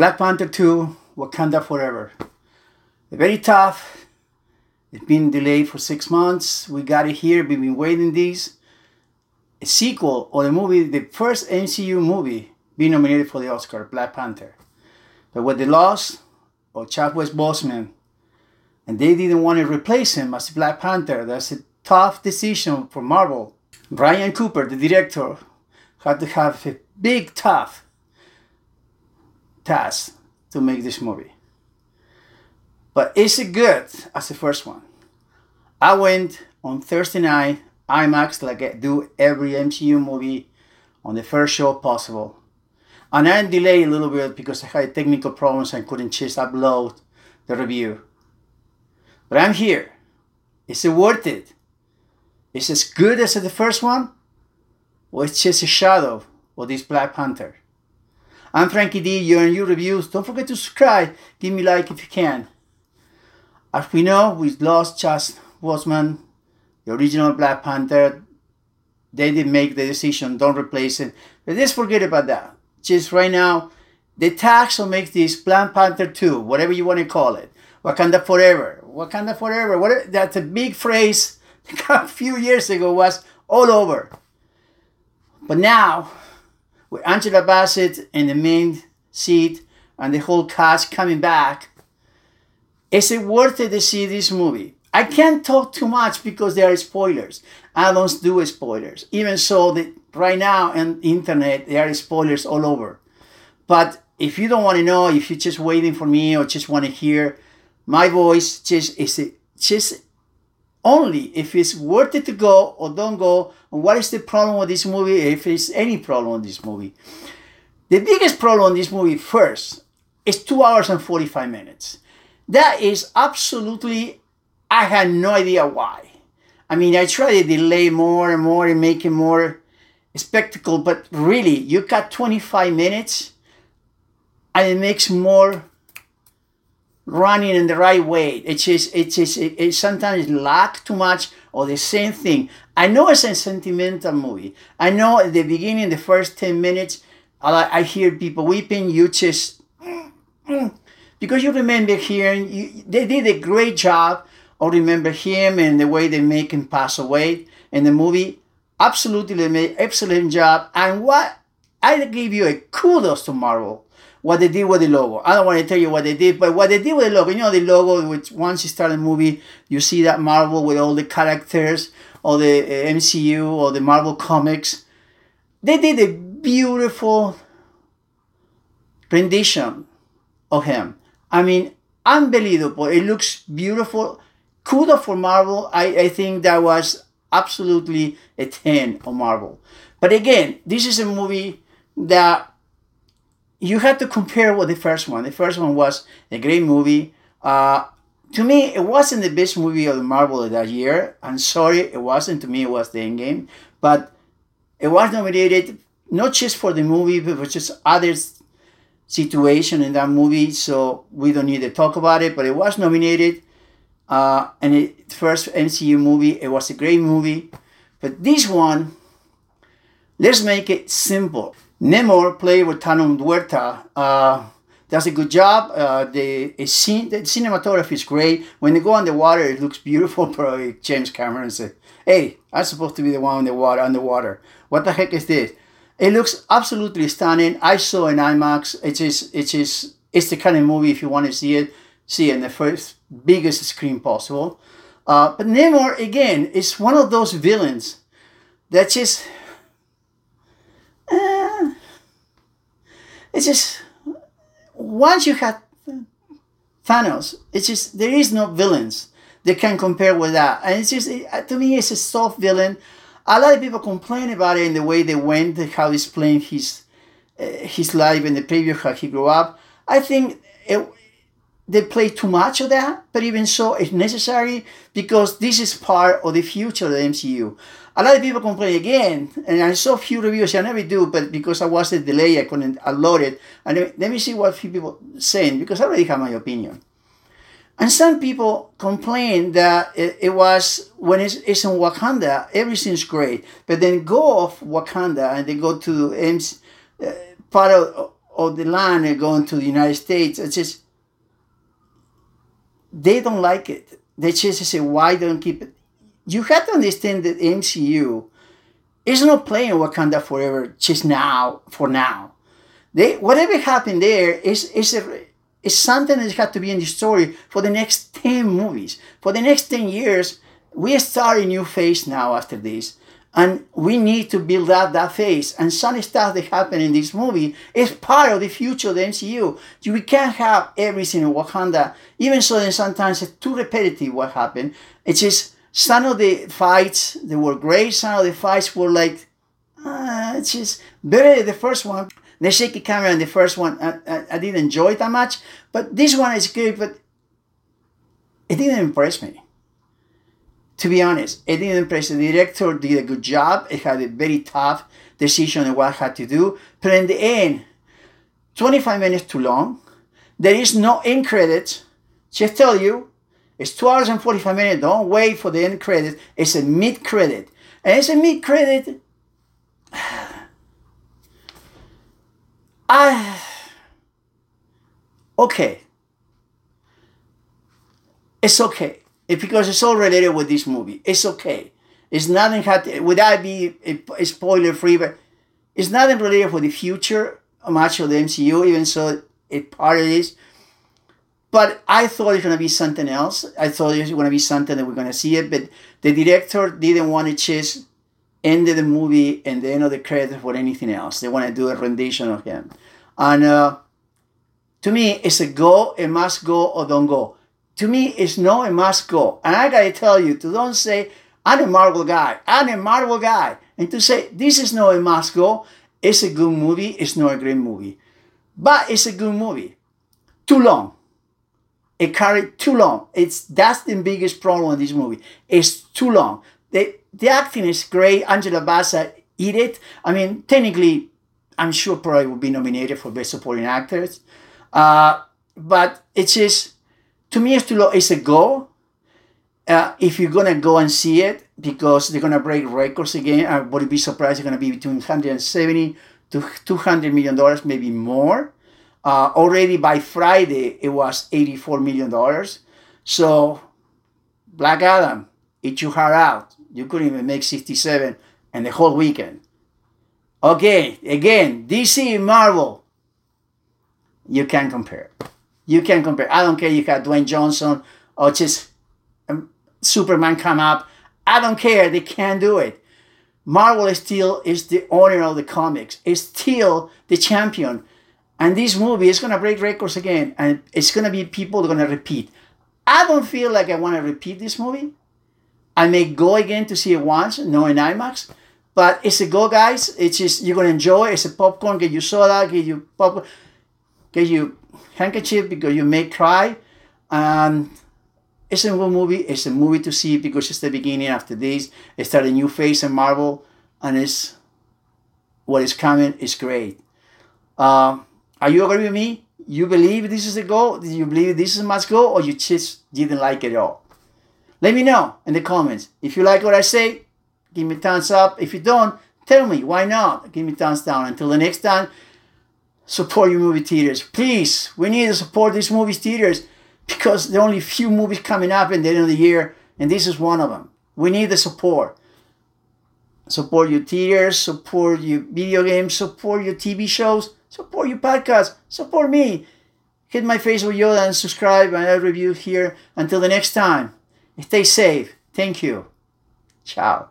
Black Panther 2, Wakanda Forever. Very tough. It's been delayed for six months. We got it here. We've been waiting this. A sequel or the movie, the first MCU movie being nominated for the Oscar, Black Panther. But with the loss of Chadwick Boseman, and they didn't want to replace him as Black Panther, that's a tough decision for Marvel. Ryan Coogler, the director, had to have a big, tough task to make this movie. But is it good as the first one? I went on Thursday night, IMAX, like I do every MCU movie, on the first show possible. And I delayed a little bit because I had technical problems and couldn't just upload the review. But I'm here. Is it worth it? Is it as good as the first one? Or it's just a shadow of this Black Panther? I'm Frankie D. You're in your reviews. Don't forget to subscribe. Give me like if you can. As we know, we lost Chas Boseman, the original Black Panther. They didn't make the decision, don't replace it. But let's forget about that. Just right now, the tax will make this Black Panther 2, whatever you want to call it. Wakanda Forever. Wakanda Forever. What, that's a big phrase a few years ago was all over. But now, with Angela Bassett in the main seat and the whole cast coming back, is it worth it to see this movie? I can't talk too much because there are spoilers. I don't do spoilers. Even so, the, right now on the internet, there are spoilers all over. But if you don't want to know, if you're just waiting for me or just want to hear my voice, just is it just only if it's worth it to go or don't go, and what is the problem with this movie, if there's any problem with this movie. The biggest problem in this movie first is two hours and 45 minutes. That is absolutely, I had no idea why. I mean, I try to delay more and more and make it more spectacle, but really, you got 25 minutes and it makes more running in the right way. It's just, it's just, it, it sometimes lack too much or the same thing. I know it's a sentimental movie. I know at the beginning, the first 10 minutes, I, I hear people weeping. You just, because you remember hearing, you, they did a great job of remember him and the way they make him pass away in the movie. Absolutely, they made excellent job. And what I give you a kudos to Marvel what they did with the logo. I don't want to tell you what they did, but what they did with the logo, you know, the logo, which once you start a movie, you see that Marvel with all the characters, or the uh, MCU, or the Marvel comics. They did a beautiful rendition of him. I mean, unbelievable. It looks beautiful. Kudos for Marvel. I, I think that was absolutely a 10 on Marvel. But again, this is a movie that you have to compare with the first one. The first one was a great movie. Uh, to me, it wasn't the best movie of the Marvel that year. I'm sorry, it wasn't. To me, it was the Endgame. But it was nominated not just for the movie, but for just other situation in that movie. So we don't need to talk about it. But it was nominated. Uh, and it first MCU movie. It was a great movie. But this one, let's make it simple. Namor played with Tenoch Huerta. Uh, does a good job. Uh, the, scene, the cinematography is great. When they go on the water, it looks beautiful. Probably James Cameron said, "Hey, I'm supposed to be the one on the water, underwater. What the heck is this?" It looks absolutely stunning. I saw in IMAX. It is, it is, it's the kind of movie if you want to see it, see it in the first biggest screen possible. Uh, but Namor again is one of those villains that just uh, it's just once you have Thanos, it's just there is no villains that can compare with that, and it's just it, to me it's a soft villain. A lot of people complain about it in the way they went, how he's playing his uh, his life in the preview, how he grew up. I think it, they play too much of that, but even so, it's necessary because this is part of the future of the MCU a lot of people complain again, and I saw few reviews. I never do, but because I was a delay, I couldn't upload it. And let me see what few people saying because I already have my opinion. And some people complain that it, was when it's, in Wakanda, everything's great, but then go off Wakanda and they go to uh, part of of the land and go into the United States. It's just they don't like it. They just say, why don't keep it? You have to understand that MCU is not playing Wakanda forever just now for now. They whatever happened there is is a, is something that has to be in the story for the next ten movies. For the next ten years, we start a new phase now after this. And we need to build up that phase. And some stuff that happened in this movie is part of the future of the MCU. We can't have everything in Wakanda. Even so, then sometimes it's too repetitive what happened. It's just some of the fights, they were great. Some of the fights were like, uh, it's just better the first one. The shaky camera in the first one, I, I, I didn't enjoy it that much. But this one is good, but it didn't impress me to be honest, it didn't impress the director. Did a good job. It had a very tough decision on what had to do. But in the end, 25 minutes too long. There is no end credits. Just tell you, it's two hours and 45 minutes. Don't wait for the end credit. It's a mid credit. And it's a mid credit. I. Okay. It's okay it's because it's all related with this movie. It's okay. It's nothing had to, would that be a, spoiler free, but it's nothing related for the future much of the MCU, even so it part of this. But I thought it's gonna be something else. I thought it was gonna be something that we're gonna see it, but the director didn't want to just end of the movie and the end of the credits for anything else. They want to do a rendition of him. And uh, to me, it's a go, a must go or don't go to me is no it must go. And I gotta tell you, to don't say I'm a Marvel guy, I'm a Marvel guy, and to say this is no it must go, it's a good movie, it's not a great movie. But it's a good movie. Too long. It carried too long. It's that's the biggest problem in this movie. It's too long. The the acting is great. Angela Bassett eat it. I mean, technically, I'm sure probably would be nominated for best supporting actress. Uh, but it's just to me, it's It's a go. Uh, if you're gonna go and see it, because they're gonna break records again, I wouldn't be surprised. It's gonna be between 170 to 200 million dollars, maybe more. Uh, already by Friday, it was 84 million dollars. So, Black Adam, eat your heart out. You couldn't even make 67 and the whole weekend. Okay, again, DC Marvel, you can't compare. You can compare. I don't care you got Dwayne Johnson or just um, Superman come up. I don't care. They can't do it. Marvel is still is the owner of the comics. It's still the champion. And this movie is gonna break records again, and it's gonna be people gonna repeat. I don't feel like I want to repeat this movie. I may go again to see it once, no in IMAX, but it's a go, guys. It's just you're gonna enjoy. It's a popcorn. Get you soda. Get you popcorn. Get you handkerchief because you may cry. And it's a good movie. It's a movie to see because it's the beginning. After this, it started a new phase in Marvel, and it's what is coming is great. Uh, are you agree with me? You believe this is a goal? Do you believe this is must go, or you just didn't like it all? Let me know in the comments. If you like what I say, give me thumbs up. If you don't, tell me why not. Give me thumbs down. Until the next time support your movie theaters. Please, we need to support these movie theaters because there are only a few movies coming up in the end of the year, and this is one of them. We need the support. Support your theaters, support your video games, support your TV shows, support your podcast, support me. Hit my face with Yoda and subscribe and I'll review here. Until the next time, stay safe. Thank you. Ciao.